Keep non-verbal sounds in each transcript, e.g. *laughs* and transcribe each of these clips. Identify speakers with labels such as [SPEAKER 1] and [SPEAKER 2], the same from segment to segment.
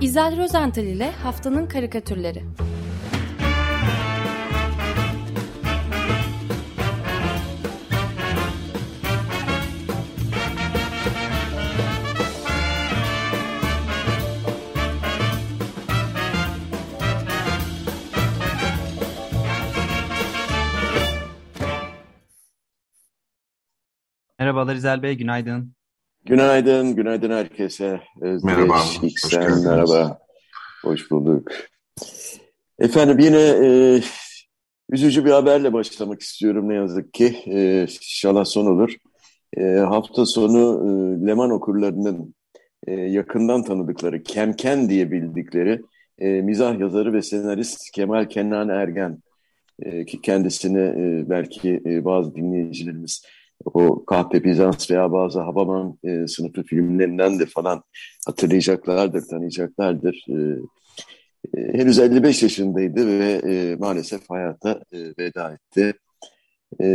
[SPEAKER 1] İzel Rozental ile Haftanın Karikatürleri
[SPEAKER 2] Merhabalar İzel Bey, günaydın.
[SPEAKER 3] Günaydın, günaydın herkese.
[SPEAKER 4] Özdeş, merhaba,
[SPEAKER 3] İksen, merhaba. Hoş bulduk. Efendim yine e, üzücü bir haberle başlamak istiyorum ne yazık ki. E, inşallah son olur. E, hafta sonu e, Leman okurlarının e, yakından tanıdıkları, Kemken diye bildikleri e, mizah yazarı ve senarist Kemal Kenan Ergen e, ki kendisini e, belki e, bazı dinleyicilerimiz o Kahpe Bizans veya bazı Habaman e, sınıfı filmlerinden de falan hatırlayacaklardır, tanıyacaklardır. E, e, henüz 55 yaşındaydı ve e, maalesef hayata e, veda etti. E,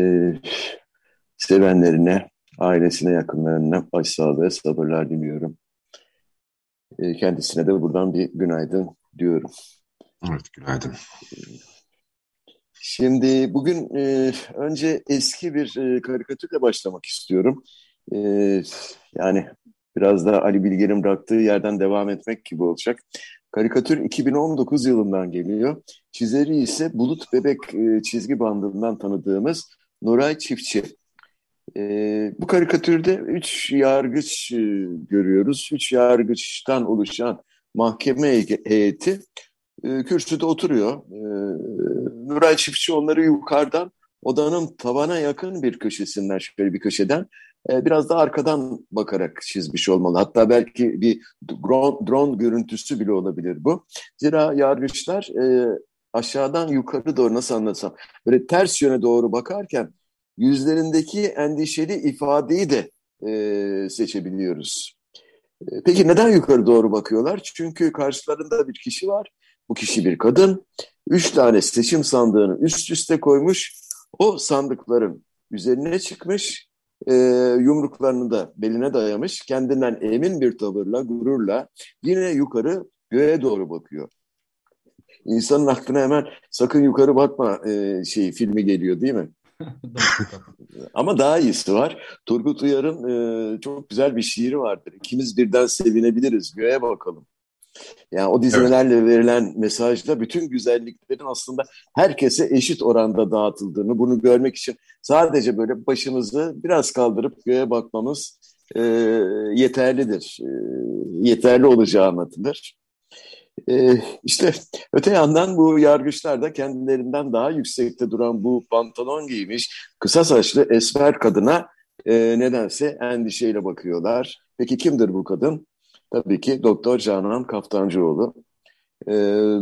[SPEAKER 3] sevenlerine, ailesine, yakınlarına başsağlığı, sabırlar diliyorum. E, kendisine de buradan bir günaydın diyorum.
[SPEAKER 4] Evet, günaydın.
[SPEAKER 3] Şimdi bugün e, önce eski bir e, karikatürle başlamak istiyorum. E, yani biraz da Ali Bilge'nin bıraktığı yerden devam etmek gibi olacak. Karikatür 2019 yılından geliyor. Çizeri ise Bulut Bebek e, çizgi bandından tanıdığımız Nuray Çiftçi. E, bu karikatürde üç yargıç e, görüyoruz. Üç yargıçtan oluşan mahkeme heyeti e, kürsüde oturuyor. E, Nuray Çiftçi onları yukarıdan odanın tavana yakın bir köşesinden şöyle bir köşeden e, biraz da arkadan bakarak çizmiş olmalı. Hatta belki bir drone, drone görüntüsü bile olabilir bu. Zira yargıçlar e, aşağıdan yukarı doğru nasıl anlatsam böyle ters yöne doğru bakarken yüzlerindeki endişeli ifadeyi de e, seçebiliyoruz. E, peki neden yukarı doğru bakıyorlar? Çünkü karşılarında bir kişi var bu kişi bir kadın. Üç tane seçim sandığını üst üste koymuş. O sandıkların üzerine çıkmış. E, yumruklarını da beline dayamış. Kendinden emin bir tavırla, gururla yine yukarı göğe doğru bakıyor. İnsanın aklına hemen sakın yukarı bakma e, şey filmi geliyor değil mi? *laughs* Ama daha iyisi var. Turgut Uyar'ın e, çok güzel bir şiiri vardır. İkimiz birden sevinebiliriz, göğe bakalım. Yani o dizilerle evet. verilen mesajda bütün güzelliklerin aslında herkese eşit oranda dağıtıldığını, bunu görmek için sadece böyle başımızı biraz kaldırıp göğe bakmamız e, yeterlidir. E, yeterli olacağı anlatılır. E, işte öte yandan bu yargıçlar da kendilerinden daha yüksekte duran bu pantolon giymiş kısa saçlı esmer kadına e, nedense endişeyle bakıyorlar. Peki kimdir bu kadın? Tabii ki Doktor Canan Kaftancıoğlu. Ee,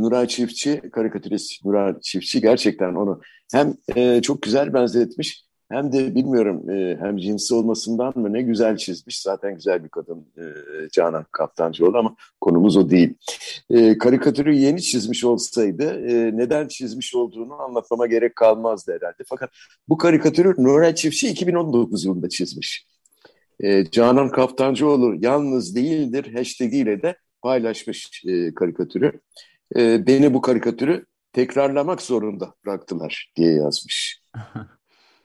[SPEAKER 3] Nuray Çiftçi, karikatürist Nuray Çiftçi gerçekten onu hem e, çok güzel benzetmiş hem de bilmiyorum e, hem cinsi olmasından mı ne güzel çizmiş. Zaten güzel bir kadın e, Canan Kaftancıoğlu ama konumuz o değil. E, karikatürü yeni çizmiş olsaydı e, neden çizmiş olduğunu anlatmama gerek kalmazdı herhalde. Fakat bu karikatürü Nuray Çiftçi 2019 yılında çizmiş e, Canan Kaftancıoğlu yalnız değildir hashtag ile de paylaşmış e, karikatürü. E, beni bu karikatürü tekrarlamak zorunda bıraktılar diye yazmış. *laughs*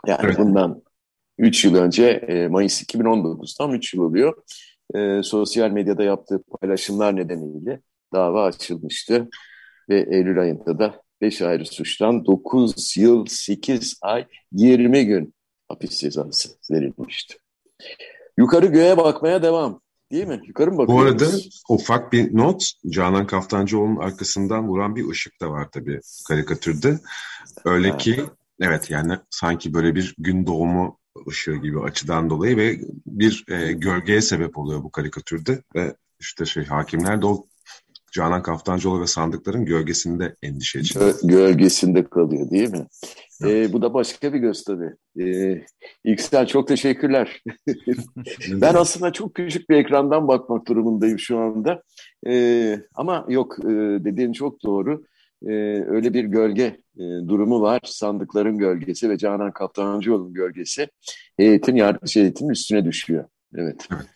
[SPEAKER 3] Yani evet. bundan 3 yıl önce e, Mayıs 2019 tam 3 yıl oluyor. E, sosyal medyada yaptığı paylaşımlar nedeniyle dava açılmıştı. Ve Eylül ayında da 5 ayrı suçtan 9 yıl 8 ay 20 gün hapis cezası verilmişti. Yukarı göğe bakmaya devam. Değil mi? Yukarı mı bakıyoruz?
[SPEAKER 4] Bu arada ufak bir not. Canan Kaftancıoğlu'nun arkasından vuran bir ışık da var tabii karikatürde. Öyle ha. ki evet yani sanki böyle bir gün doğumu ışığı gibi açıdan dolayı ve bir e, gölgeye sebep oluyor bu karikatürde ve işte şey hakimler de o Canan Kaftancıoğlu ve sandıkların gölgesinde endişe içinde.
[SPEAKER 3] Gölgesinde kalıyor değil mi? Evet. Ee, bu da başka bir göz tabii. Ee, İksel çok teşekkürler. *laughs* ben aslında çok küçük bir ekrandan bakmak durumundayım şu anda. Ee, ama yok e, dediğin çok doğru. Ee, öyle bir gölge e, durumu var. Sandıkların gölgesi ve Canan Kaftancıoğlu'nun gölgesi heyetin, yargıç heyetin üstüne düşüyor. Evet. evet.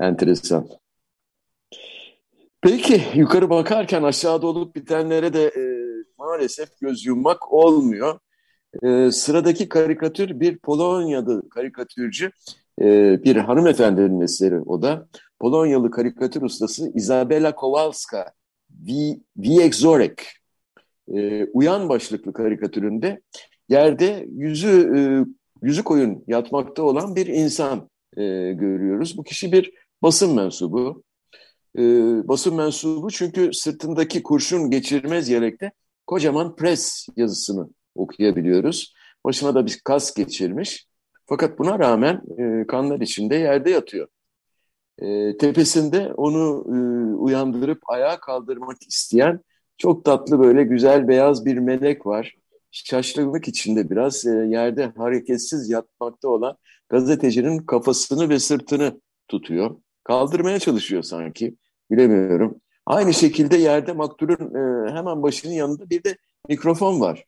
[SPEAKER 3] Enteresan. Peki yukarı bakarken aşağıda olup bitenlere de e, maalesef göz yummak olmuyor. E, sıradaki karikatür bir Polonyalı karikatürcü, e, bir hanımefendinin eseri o da. Polonyalı karikatür ustası Izabela Kowalska Wieczorek e, uyan başlıklı karikatüründe yerde yüzü e, yüzü koyun yatmakta olan bir insan e, görüyoruz. Bu kişi bir basın mensubu. E, basın mensubu çünkü sırtındaki kurşun geçirmez yelekte kocaman pres yazısını okuyabiliyoruz. Başına da bir kas geçirmiş. Fakat buna rağmen e, kanlar içinde yerde yatıyor. E, tepesinde onu e, uyandırıp ayağa kaldırmak isteyen çok tatlı böyle güzel beyaz bir melek var. Şaşkınlık içinde biraz e, yerde hareketsiz yatmakta olan gazetecinin kafasını ve sırtını tutuyor. Kaldırmaya çalışıyor sanki. Bilemiyorum. Aynı şekilde yerde maktulün e, hemen başının yanında bir de mikrofon var.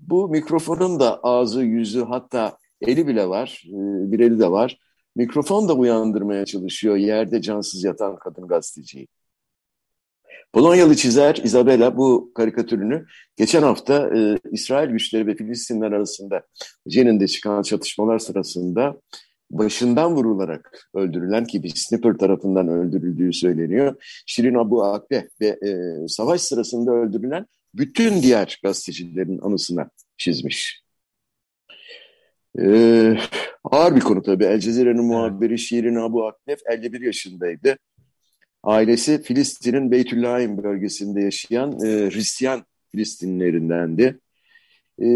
[SPEAKER 3] Bu mikrofonun da ağzı, yüzü hatta eli bile var. E, bir eli de var. Mikrofon da uyandırmaya çalışıyor yerde cansız yatan kadın gazeteciyi. Polonyalı çizer Isabella bu karikatürünü geçen hafta e, İsrail güçleri ve Filistinler arasında Cenin'de çıkan çatışmalar sırasında başından vurularak öldürülen ki bir sniper tarafından öldürüldüğü söyleniyor. Şirin Abu Akbe ve e, savaş sırasında öldürülen bütün diğer gazetecilerin anısına çizmiş. Ee, ağır bir konu tabii. El Cezire'nin muhabiri Şirin Abu Aknef 51 yaşındaydı. Ailesi Filistin'in Beytüllahim bölgesinde yaşayan e, Hristiyan Filistinlerindendi. E,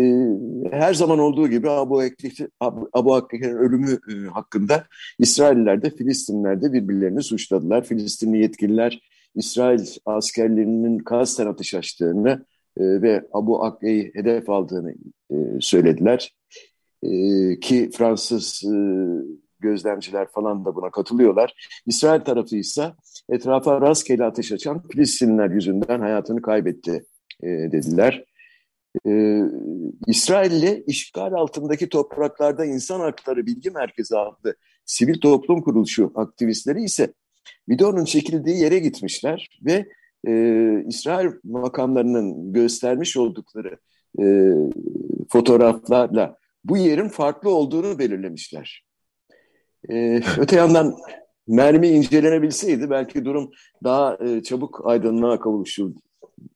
[SPEAKER 3] her zaman olduğu gibi Abu, Ekli, Abu, Abu ölümü e, hakkında İsrailler de Filistinler de birbirlerini suçladılar. Filistinli yetkililer İsrail askerlerinin kasten ateş açtığını e, ve Abu Akbe'yi hedef aldığını e, söylediler. Ki Fransız gözlemciler falan da buna katılıyorlar. İsrail tarafı ise etrafa rastgele ateş açan Filistinliler yüzünden hayatını kaybetti dediler. E, İsrail'le işgal altındaki topraklarda İnsan Hakları Bilgi Merkezi adlı sivil toplum kuruluşu aktivistleri ise videonun çekildiği yere gitmişler ve e, İsrail makamlarının göstermiş oldukları e, fotoğraflarla bu yerin farklı olduğunu belirlemişler. Ee, öte yandan mermi incelenebilseydi belki durum daha e, çabuk aydınlığa kavuşurdu,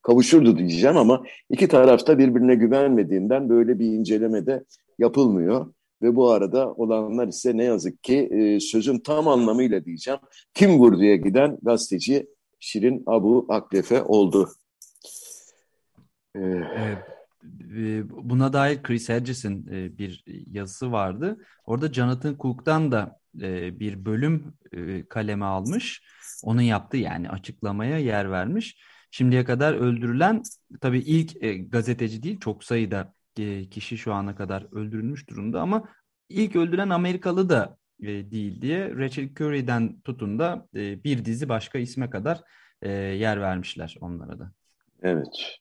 [SPEAKER 3] kavuşurdu diyeceğim ama iki tarafta birbirine güvenmediğinden böyle bir inceleme de yapılmıyor. Ve bu arada olanlar ise ne yazık ki e, sözün tam anlamıyla diyeceğim kim vurduya giden gazeteci Şirin Abu Aklefe oldu.
[SPEAKER 2] Ee, buna dair Chris Hedges'in e, bir yazısı vardı. Orada Jonathan Cook'tan da e, bir bölüm e, kaleme almış. Onun yaptığı yani açıklamaya yer vermiş. Şimdiye kadar öldürülen tabii ilk gazeteci değil çok sayıda kişi şu ana kadar öldürülmüş durumda ama ilk öldüren Amerikalı da değil diye Rachel Curry'den tutun da bir dizi başka isme kadar yer vermişler onlara da.
[SPEAKER 3] Evet.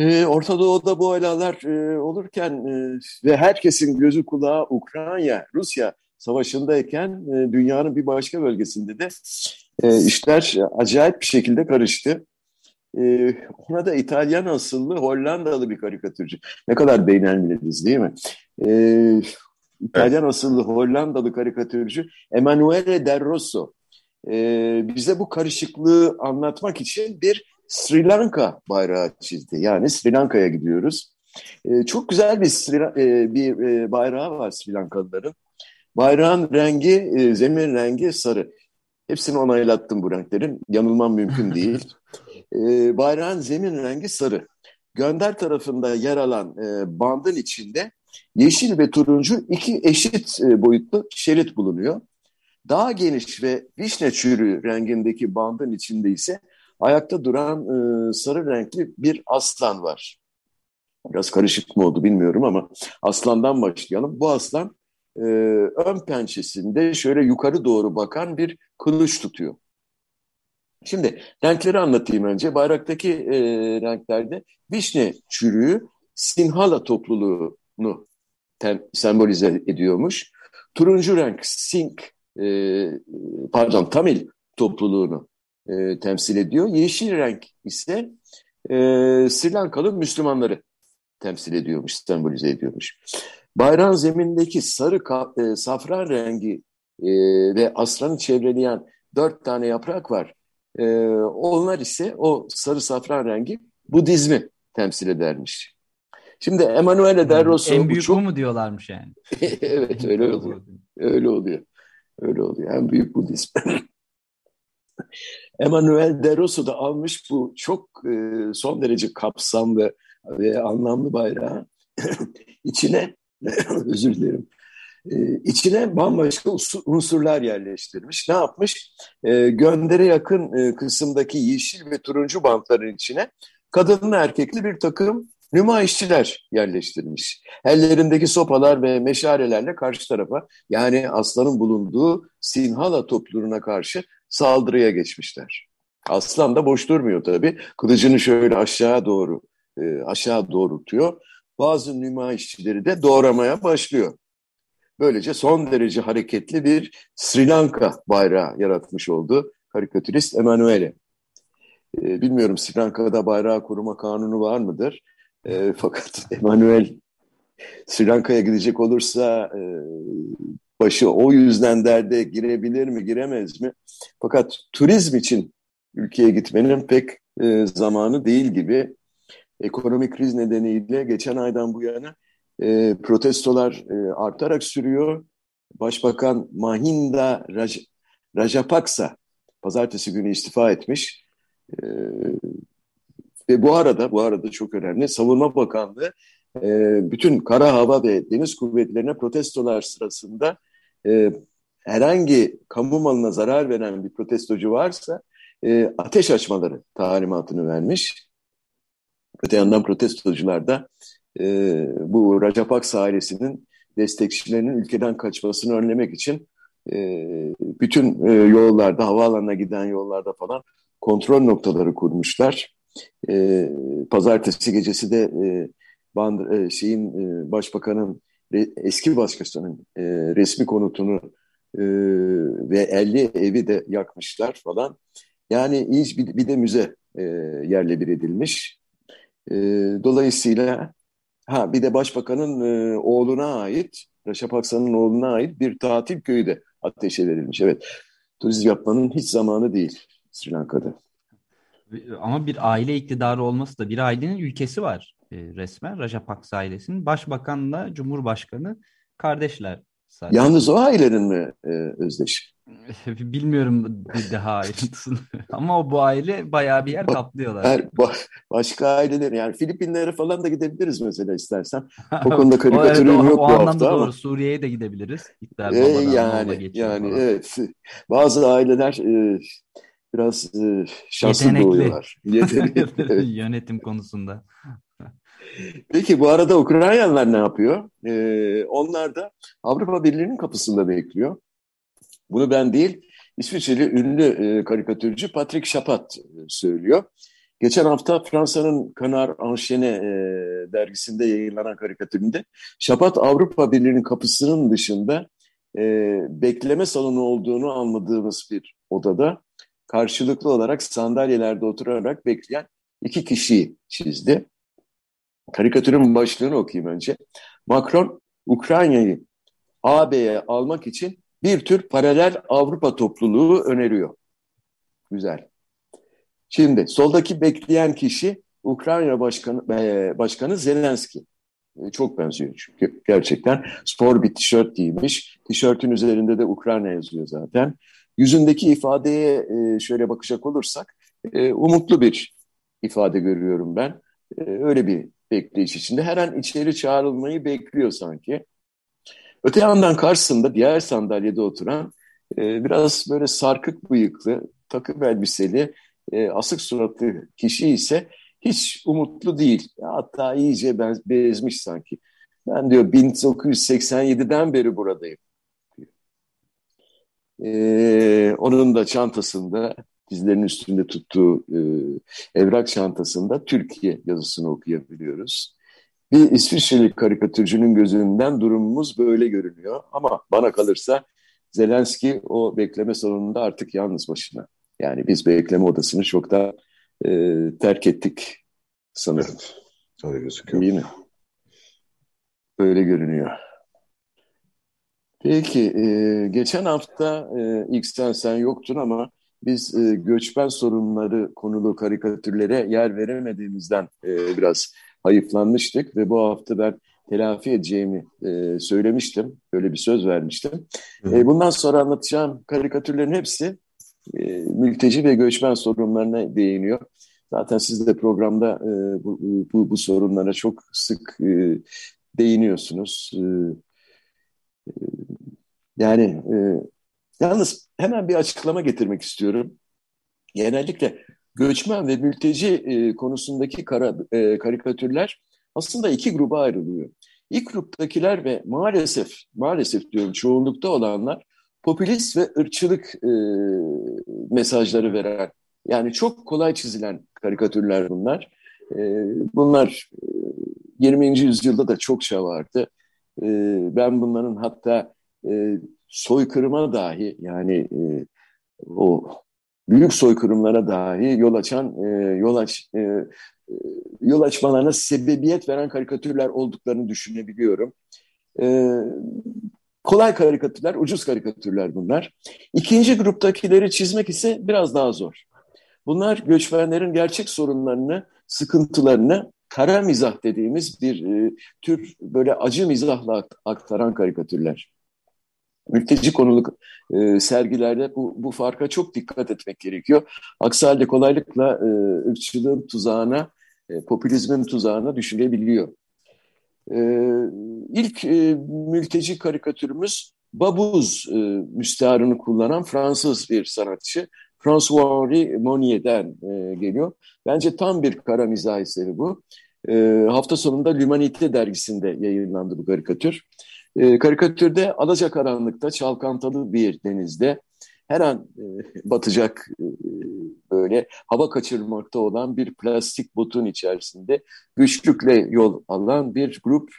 [SPEAKER 3] Ee, Orta Doğu'da bu olaylar e, olurken e, ve herkesin gözü kulağı Ukrayna, Rusya savaşındayken e, dünyanın bir başka bölgesinde de e, işler acayip bir şekilde karıştı. E, ona da İtalyan asıllı Hollandalı bir karikatürcü. Ne kadar beynelmilediz değil mi? E, İtalyan evet. asıllı Hollandalı karikatürcü Emanuele Del Rosso e, bize bu karışıklığı anlatmak için bir Sri Lanka bayrağı çizdi. Yani Sri Lanka'ya gidiyoruz. E, çok güzel bir Sri, e, bir e, bayrağı var Sri Lankalıların. Bayrağın rengi, e, zemin rengi sarı. Hepsini onaylattım bu renklerin. Yanılmam mümkün *laughs* değil. e, bayrağın zemin rengi sarı. Gönder tarafında yer alan e, bandın içinde yeşil ve turuncu iki eşit e, boyutlu şerit bulunuyor. Daha geniş ve vişne çürüğü rengindeki bandın içinde ise ayakta duran e, sarı renkli bir aslan var. Biraz karışık mı oldu bilmiyorum ama aslandan başlayalım. Bu aslan e, ön pençesinde şöyle yukarı doğru bakan bir kılıç tutuyor. Şimdi renkleri anlatayım önce. Bayraktaki e, renklerde vişne çürüğü Sinhala topluluğunu tem, sembolize ediyormuş. Turuncu renk Sink, e, pardon Tamil topluluğunu e, temsil ediyor. Yeşil renk ise e, Sri Lankalı Müslümanları temsil ediyormuş, sembolize ediyormuş. Bayrağın zemindeki sarı e, safran rengi e, ve aslanı çevreleyen dört tane yaprak var. E, onlar ise o sarı safran rengi Budizmi temsil edermiş. Şimdi Emanuele de Rosso...
[SPEAKER 2] En büyük bu çok... mu diyorlarmış yani? *laughs*
[SPEAKER 3] evet öyle oluyor. Öyle oluyor. Öyle oluyor. En büyük Budizm. *laughs* Emanuel de Rosso da almış bu çok e, son derece kapsamlı ve anlamlı bayrağı *laughs* içine *laughs* özür dilerim e, içine bambaşka unsurlar yerleştirmiş. Ne yapmış? E, göndere yakın e, kısımdaki yeşil ve turuncu bantların içine kadınlı erkekli bir takım nümayişçiler yerleştirmiş. Ellerindeki sopalar ve meşarelerle karşı tarafa yani aslanın bulunduğu Sinhala topluluğuna karşı saldırıya geçmişler. Aslan da boş durmuyor tabii. Kılıcını şöyle aşağı doğru e, aşağı doğrultuyor. Bazı nümayişçileri de doğramaya başlıyor. Böylece son derece hareketli bir Sri Lanka bayrağı yaratmış oldu karikatürist Emanuele. E, bilmiyorum Sri Lanka'da bayrağı koruma kanunu var mıdır? E, *laughs* fakat Emanuel Sri Lanka'ya gidecek olursa e, başı o yüzden derde girebilir mi, giremez mi? Fakat turizm için ülkeye gitmenin pek e, zamanı değil gibi. Ekonomik kriz nedeniyle geçen aydan bu yana e, protestolar e, artarak sürüyor. Başbakan Mahinda Raj Rajapaksa pazartesi günü istifa etmiş. E, ve bu arada, bu arada çok önemli, Savunma Bakanlığı e, bütün kara hava ve deniz kuvvetlerine protestolar sırasında e, herhangi kamu malına zarar veren bir protestocu varsa e, ateş açmaları talimatını vermiş. Öte yandan protestocular da e, bu Rajapaksa ailesinin destekçilerinin ülkeden kaçmasını önlemek için e, bütün e, yollarda, havaalanına giden yollarda falan kontrol noktaları kurmuşlar. E, pazartesi gecesi de e, Band, e, şeyin e, başbakanın eski başbakanın e, resmi konutunu e, ve 50 evi de yakmışlar falan. Yani iyice bir, bir de müze e, yerle bir edilmiş. E, dolayısıyla Ha bir de başbakanın e, oğluna ait, Reşap Aksan'ın oğluna ait bir tatil köyü de ateşe verilmiş. Evet, turizm yapmanın hiç zamanı değil Sri Lanka'da.
[SPEAKER 2] Ama bir aile iktidarı olması da bir ailenin ülkesi var e, resmen. Rajapaksa ailesinin başbakanla cumhurbaşkanı kardeşler.
[SPEAKER 3] Sadece. Yalnız o ailenin mi e, özdeş? *laughs*
[SPEAKER 2] Bilmiyorum bir daha ayrıntısını. *laughs* Ama o bu aile bayağı bir yer kaplıyorlar.
[SPEAKER 3] Her, başka aileler yani Filipinlere falan da gidebiliriz mesela istersen. *laughs* O konuda karikatürüm evet, o, yok o bu hafta doğru. ama.
[SPEAKER 2] Suriye'ye de gidebiliriz.
[SPEAKER 3] E, yani yani falan. evet. Bazı aileler e, biraz e, şanslı Yetenekli. doğuyorlar.
[SPEAKER 2] Yetenekli. evet. Yönetim konusunda.
[SPEAKER 3] Peki bu arada Ukraynalılar ne yapıyor? Ee, onlar da Avrupa Birliği'nin kapısında bekliyor. Bunu ben değil, İsviçreli ünlü e, karikatürcü Patrick Chapat e, söylüyor. Geçen hafta Fransa'nın Kanar Anşene e, dergisinde yayınlanan karikatüründe Chapat Avrupa Birliği'nin kapısının dışında e, bekleme salonu olduğunu anladığımız bir odada karşılıklı olarak sandalyelerde oturarak bekleyen iki kişiyi çizdi. Karikatürün başlığını okuyayım önce. Macron, Ukrayna'yı AB'ye almak için bir tür paralel Avrupa topluluğu öneriyor. Güzel. Şimdi soldaki bekleyen kişi Ukrayna Başkanı, e, Başkanı Zelenski. E, çok benziyor çünkü gerçekten spor bir tişört giymiş. Tişörtün üzerinde de Ukrayna yazıyor zaten. Yüzündeki ifadeye e, şöyle bakacak olursak umutlu bir ifade görüyorum ben. Öyle bir bekleyiş içinde. Her an içeri çağrılmayı bekliyor sanki. Öte yandan karşısında diğer sandalyede oturan e, biraz böyle sarkık bıyıklı, takım elbiseli, e, asık suratlı kişi ise hiç umutlu değil. Hatta iyice bezmiş sanki. Ben diyor 1987'den beri buradayım. Ee, onun da çantasında, dizlerinin üstünde tuttuğu e, evrak çantasında Türkiye yazısını okuyabiliyoruz. Bir İsviçreli karikatürcünün gözünden durumumuz böyle görünüyor. Ama bana kalırsa Zelenski o bekleme salonunda artık yalnız başına. Yani biz bekleme odasını çok da e, terk ettik sanırım. Evet,
[SPEAKER 4] öyle gözüküyor.
[SPEAKER 3] İyi mi? Öyle görünüyor. Peki, e, geçen hafta e, ilk sen sen yoktun ama biz e, göçmen sorunları konulu karikatürlere yer veremediğimizden e, biraz hayıflanmıştık ve bu hafta ben telafi edeceğimi e, söylemiştim. Böyle bir söz vermiştim. E, bundan sonra anlatacağım karikatürlerin hepsi e, mülteci ve göçmen sorunlarına değiniyor. Zaten siz de programda e, bu, bu, bu sorunlara çok sık e, değiniyorsunuz. E, e, yani e, yalnız hemen bir açıklama getirmek istiyorum. Genellikle göçmen ve mülteci e, konusundaki kara, e, karikatürler aslında iki gruba ayrılıyor. İlk gruptakiler ve maalesef, maalesef diyorum çoğunlukta olanlar popülist ve ırkçılık e, mesajları veren, yani çok kolay çizilen karikatürler bunlar. E, bunlar e, 20. yüzyılda da çokça vardı. E, ben bunların hatta e, soykırıma dahi yani e, o büyük soykırımlara dahi yol açan e, yol aç e, e, yol açmalarına sebebiyet veren karikatürler olduklarını düşünebiliyorum. E, kolay karikatürler, ucuz karikatürler bunlar. İkinci gruptakileri çizmek ise biraz daha zor. Bunlar göçmenlerin gerçek sorunlarını, sıkıntılarını kara mizah dediğimiz bir e, tür böyle acı mizahla aktaran karikatürler mülteci konuluk e, sergilerde bu, bu farka çok dikkat etmek gerekiyor. Aksi halde kolaylıkla e, ırkçılığın tuzağına, e, popülizmin tuzağına düşülebiliyor. E, ilk e, mülteci karikatürümüz Babuz e, müstearını kullanan Fransız bir sanatçı. François-Henri Monnier'den e, geliyor. Bence tam bir kara mizah eseri bu. E, hafta sonunda L'Humanité dergisinde yayınlandı bu karikatür. Karikatürde alacakaranlıkta çalkantalı bir denizde her an e, batacak e, böyle hava kaçırmakta olan bir plastik botun içerisinde güçlükle yol alan bir grup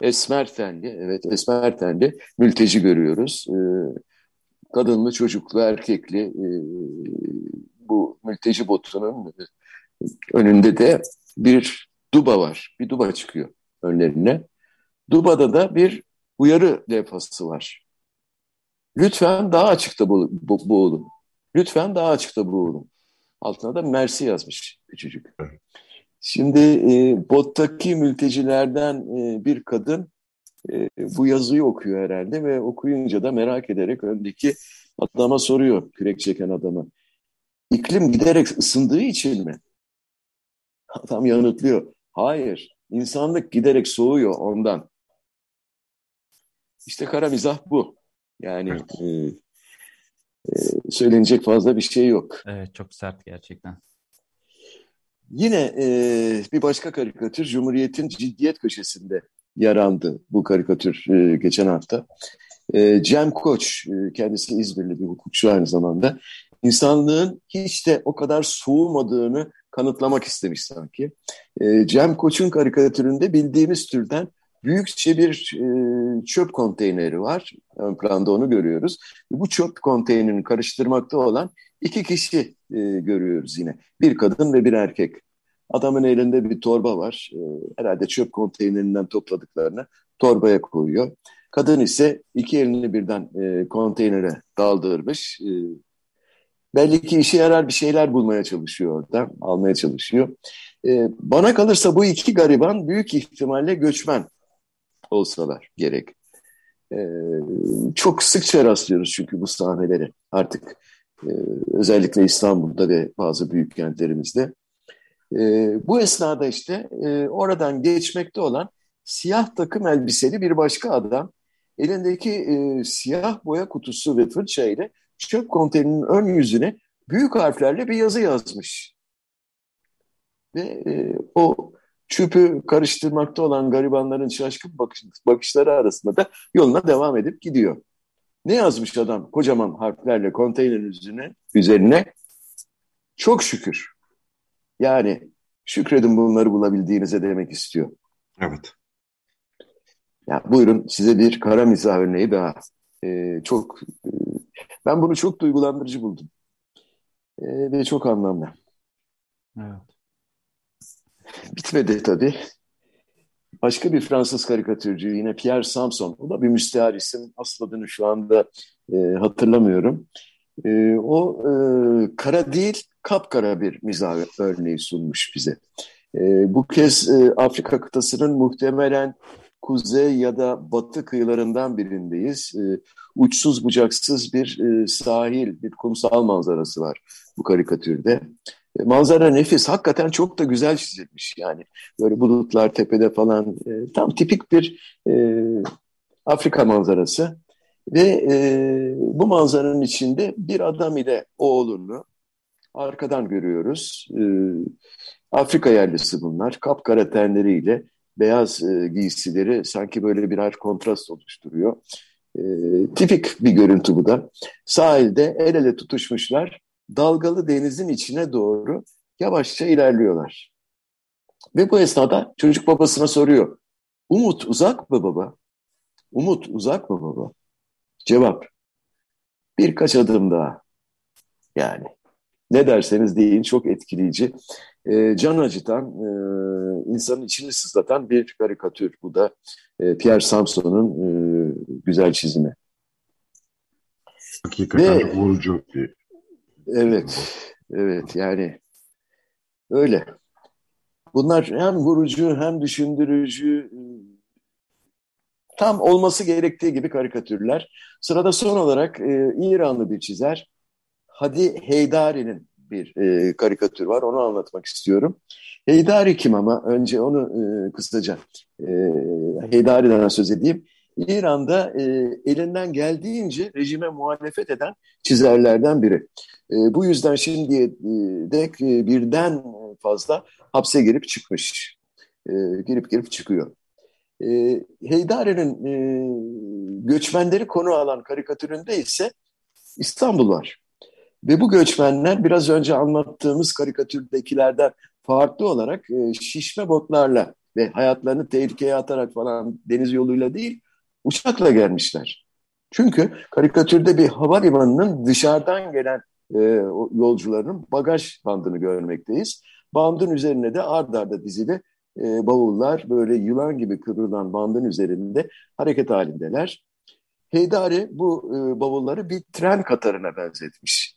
[SPEAKER 3] esmer tenli, evet esmer tenli mülteci görüyoruz. E, kadınlı, çocuklu, erkekli e, bu mülteci botunun önünde de bir duba var. Bir duba çıkıyor önlerine. Duba'da da bir uyarı levhası var. Lütfen daha açıkta bu, bu, boğulun. Lütfen daha açıkta boğulun. Altına da Mersi yazmış küçücük. Şimdi e, bottaki mültecilerden e, bir kadın e, bu yazıyı okuyor herhalde ve okuyunca da merak ederek öndeki adama soruyor, kürek çeken adama. İklim giderek ısındığı için mi? Adam yanıtlıyor. Hayır, insanlık giderek soğuyor ondan. İşte kara mizah bu. Yani e, e, söylenecek fazla bir şey yok.
[SPEAKER 2] Evet çok sert gerçekten.
[SPEAKER 3] Yine e, bir başka karikatür Cumhuriyet'in ciddiyet köşesinde yarandı bu karikatür e, geçen hafta. E, Cem Koç, e, kendisi İzmirli bir hukukçu aynı zamanda, insanlığın hiç de o kadar soğumadığını kanıtlamak istemiş sanki. E, Cem Koç'un karikatüründe bildiğimiz türden büyükçe bir e, çöp konteyneri var. Ön planda onu görüyoruz. Bu çöp konteynerini karıştırmakta olan iki kişi e, görüyoruz yine. Bir kadın ve bir erkek. Adamın elinde bir torba var. E, herhalde çöp konteynerinden topladıklarını torbaya koyuyor. Kadın ise iki elini birden konteynere daldırmış. Belli ki işe yarar bir şeyler bulmaya çalışıyor orada, almaya çalışıyor. Bana kalırsa bu iki gariban büyük ihtimalle göçmen olsalar gerek. Ee, çok sıkça rastlıyoruz çünkü bu sahneleri artık e, özellikle İstanbul'da ve bazı büyük kentlerimizde. E, bu esnada işte e, oradan geçmekte olan siyah takım elbiseli bir başka adam elindeki e, siyah boya kutusu ve fırça ile çöp konteynerinin ön yüzüne büyük harflerle bir yazı yazmış. Ve e, o çöpü karıştırmakta olan garibanların şaşkın bakış, bakışları arasında da yoluna devam edip gidiyor. Ne yazmış adam kocaman harflerle konteynerin üzerine, üzerine? Çok şükür. Yani şükredin bunları bulabildiğinize demek istiyor.
[SPEAKER 4] Evet.
[SPEAKER 3] Ya buyurun size bir kara mizah örneği daha. E, çok e, ben bunu çok duygulandırıcı buldum. E, ve çok anlamlı.
[SPEAKER 2] Evet.
[SPEAKER 3] Bitmedi tabii. Başka bir Fransız karikatürcü yine Pierre Samson. O da bir müstehar isim. Asıl adını şu anda e, hatırlamıyorum. E, o e, kara değil kapkara bir mizah örneği sunmuş bize. E, bu kez e, Afrika kıtasının muhtemelen kuzey ya da batı kıyılarından birindeyiz. E, uçsuz bucaksız bir e, sahil, bir kumsal manzarası var bu karikatürde. Manzara nefis, hakikaten çok da güzel çizilmiş yani. Böyle bulutlar tepede falan, e, tam tipik bir e, Afrika manzarası. Ve e, bu manzaranın içinde bir adam ile oğlunu arkadan görüyoruz. E, Afrika yerlisi bunlar. Kapkara tenleriyle beyaz e, giysileri sanki böyle birer kontrast oluşturuyor. E, tipik bir görüntü bu da. Sahilde el ele tutuşmuşlar. Dalgalı denizin içine doğru yavaşça ilerliyorlar. Ve bu esnada çocuk babasına soruyor. Umut uzak mı baba? Umut uzak mı baba? Cevap. Birkaç adım daha. Yani ne derseniz deyin çok etkileyici. E, can acıtan, e, insanın içini sızlatan bir karikatür. Bu da e, Pierre Samson'un e, güzel çizimi.
[SPEAKER 4] Hakikaten Ve, vurucu bir...
[SPEAKER 3] Evet, evet yani öyle. Bunlar hem vurucu hem düşündürücü, tam olması gerektiği gibi karikatürler. Sırada son olarak e, İranlı bir çizer Hadi Heydari'nin bir e, karikatür var. Onu anlatmak istiyorum. Heydari kim ama? Önce onu e, kısaca e, Heydari'den söz edeyim. İran'da e, elinden geldiğince rejime muhalefet eden çizerlerden biri. E, bu yüzden şimdiye e, dek e, birden fazla hapse girip çıkmış. E, girip girip çıkıyor. E, Heydari'nin e, göçmenleri konu alan karikatüründe ise İstanbul var. Ve bu göçmenler biraz önce anlattığımız karikatürdekilerden farklı olarak e, şişme botlarla ve hayatlarını tehlikeye atarak falan deniz yoluyla değil uçakla gelmişler. Çünkü karikatürde bir havalimanının dışarıdan gelen e, yolcuların bagaj bandını görmekteyiz. Bandın üzerine de ard arda dizili e, bavullar böyle yılan gibi kıvrılan bandın üzerinde hareket halindeler. Heydari bu e, bavulları bir tren katarına benzetmiş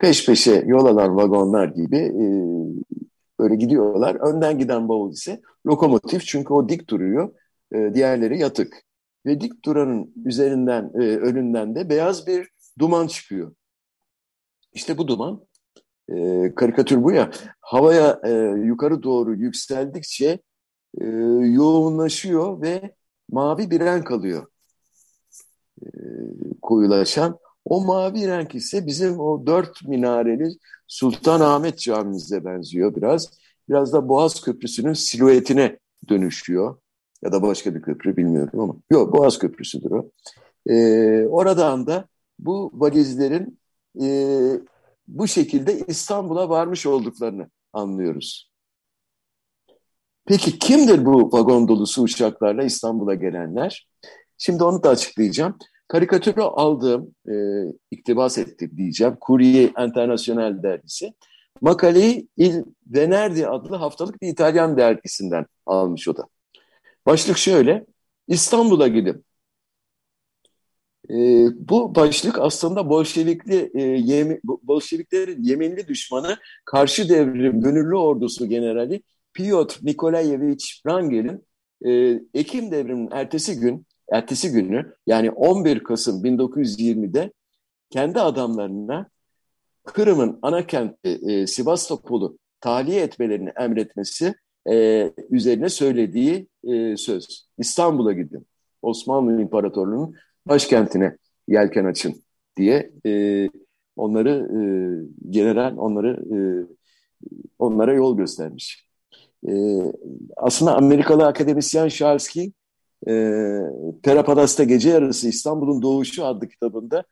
[SPEAKER 3] peş peşe yol alan vagonlar gibi e, böyle gidiyorlar. Önden giden bavul ise lokomotif çünkü o dik duruyor. E, diğerleri yatık. Ve dik duranın üzerinden, e, önünden de beyaz bir duman çıkıyor. İşte bu duman, e, karikatür bu ya, havaya e, yukarı doğru yükseldikçe e, yoğunlaşıyor ve mavi bir renk alıyor. E, koyulaşan o mavi renk ise bizim o dört minareli Sultanahmet Camimize benziyor biraz. Biraz da Boğaz Köprüsü'nün silüetine dönüşüyor. Ya da başka bir köprü bilmiyorum ama. Yok Boğaz Köprüsü'dür o. Ee, oradan da bu valizlerin e, bu şekilde İstanbul'a varmış olduklarını anlıyoruz. Peki kimdir bu vagon dolusu uçaklarla İstanbul'a gelenler? Şimdi onu da açıklayacağım. Karikatürü aldığım, e, iktibas ettim diyeceğim, Courrier International dergisi. Makaleyi Il Venerdì adlı haftalık bir İtalyan dergisinden almış o da. Başlık şöyle, İstanbul'a gidin. E, bu başlık aslında Bolşevikli, e, Yemi, Bolşeviklerin Yemenli düşmanı karşı devrim gönüllü ordusu generali Piotr Nikolayevich Wrangel'in e, Ekim devriminin ertesi gün ertesi günü yani 11 Kasım 1920'de kendi adamlarına Kırım'ın ana kenti e, Sivastopol'u tahliye etmelerini emretmesi e, üzerine söylediği e, söz. İstanbul'a gidin. Osmanlı İmparatorluğu'nun başkentine yelken açın diye e, onları e, general onları e, onlara yol göstermiş. E, aslında Amerikalı akademisyen Charles King e, Perapadas'ta Gece Yarısı İstanbul'un Doğuşu adlı kitabında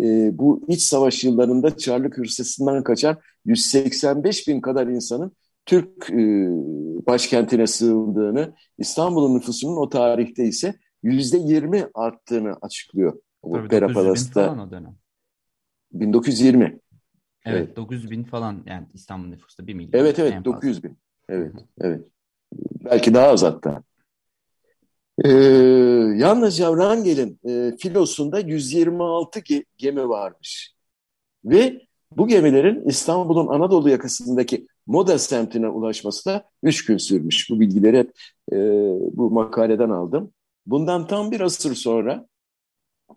[SPEAKER 3] e, bu iç savaş yıllarında Çarlık Hürsesi'nden kaçan 185 bin kadar insanın Türk e, başkentine sığındığını, İstanbul'un nüfusunun o tarihte ise yüzde 20 arttığını açıklıyor Bu
[SPEAKER 2] Tabii
[SPEAKER 3] Pera
[SPEAKER 2] 900 bin
[SPEAKER 3] Palas'ta
[SPEAKER 2] falan o dönem.
[SPEAKER 3] 1920.
[SPEAKER 2] Evet,
[SPEAKER 3] Evet.
[SPEAKER 2] 900 bin falan yani İstanbul nüfusu da 1 milyon.
[SPEAKER 3] Evet evet
[SPEAKER 2] fazla.
[SPEAKER 3] 900 bin. Evet evet. Belki daha az hatta. Ee, yalnızca Wrangel'in e, filosunda 126 ge- gemi varmış. Ve bu gemilerin İstanbul'un Anadolu yakasındaki Moda semtine ulaşması da 3 gün sürmüş. Bu bilgileri hep e, bu makaleden aldım. Bundan tam bir asır sonra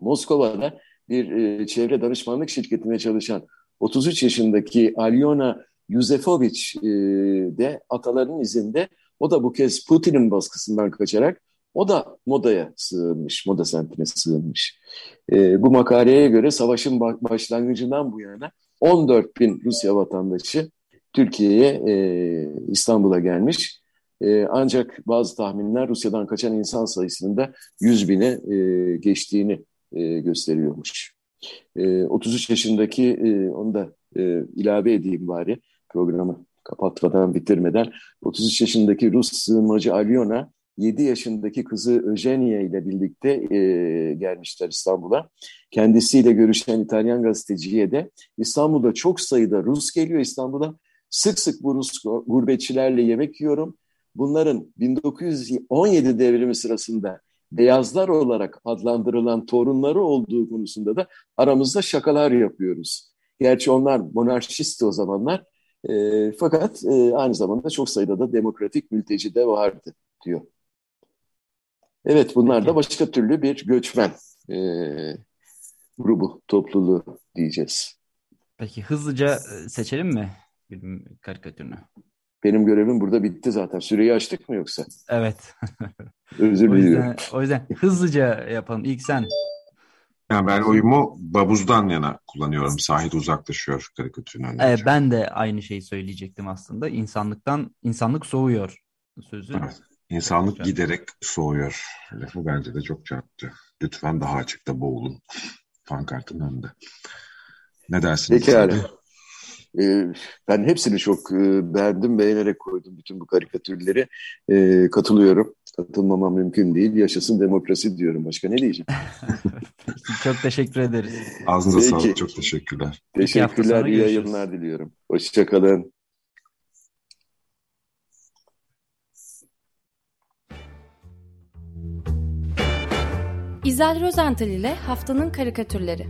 [SPEAKER 3] Moskova'da bir e, çevre danışmanlık şirketine çalışan 33 yaşındaki Alyona Yuzefoviç e, de atalarının izinde o da bu kez Putin'in baskısından kaçarak o da modaya sığınmış, moda semtine sığınmış. E, bu makaleye göre savaşın ba- başlangıcından bu yana 14 bin Rusya vatandaşı Türkiye'ye, e, İstanbul'a gelmiş. E, ancak bazı tahminler Rusya'dan kaçan insan sayısının da 100 bine e, geçtiğini e, gösteriyormuş. E, 33 yaşındaki, e, onu da e, ilave edeyim bari programı kapatmadan, bitirmeden. 33 yaşındaki Rus sığınmacı Alyona, 7 yaşındaki kızı Eugenia ile birlikte e, gelmişler İstanbul'a. Kendisiyle görüşen İtalyan gazeteciye de İstanbul'da çok sayıda Rus geliyor İstanbul'a. Sık sık bu Rus gurbetçilerle yemek yiyorum. Bunların 1917 devrimi sırasında beyazlar olarak adlandırılan torunları olduğu konusunda da aramızda şakalar yapıyoruz. Gerçi onlar monarşisti o zamanlar. E, fakat e, aynı zamanda çok sayıda da demokratik mülteci de vardı diyor. Evet bunlar da başka türlü bir göçmen e, grubu, topluluğu diyeceğiz.
[SPEAKER 2] Peki hızlıca e, seçelim mi film karikatürünü?
[SPEAKER 3] Benim görevim burada bitti zaten. Süreyi açtık mı yoksa?
[SPEAKER 2] Evet. *laughs*
[SPEAKER 3] Özür diliyorum.
[SPEAKER 2] o yüzden hızlıca yapalım. İlk sen.
[SPEAKER 4] Yani ben oyumu Babuz'dan yana kullanıyorum. Sahil uzaklaşıyor karikatüründen.
[SPEAKER 2] Evet, ben de aynı şeyi söyleyecektim aslında. İnsanlıktan, insanlık soğuyor sözü.
[SPEAKER 4] Evet. İnsanlık
[SPEAKER 2] Çok
[SPEAKER 4] giderek soğuyor. Lafı bence de çok çarptı. Lütfen daha açıkta boğulun. Pankartın önünde. Ne dersiniz?
[SPEAKER 3] Pekala. Ee, ben hepsini çok e, beğendim, beğenerek koydum bütün bu karikatürleri. Ee, katılıyorum. Katılmamam mümkün değil. Yaşasın demokrasi diyorum. Başka ne diyeceğim? *laughs*
[SPEAKER 2] Çok teşekkür ederiz.
[SPEAKER 4] Ağzınıza
[SPEAKER 3] Peki.
[SPEAKER 4] sağlık. Çok teşekkürler.
[SPEAKER 3] Teşekkürler, iyi yayınlar diliyorum. Hoşçakalın.
[SPEAKER 1] İzel Rozental ile Haftanın Karikatürleri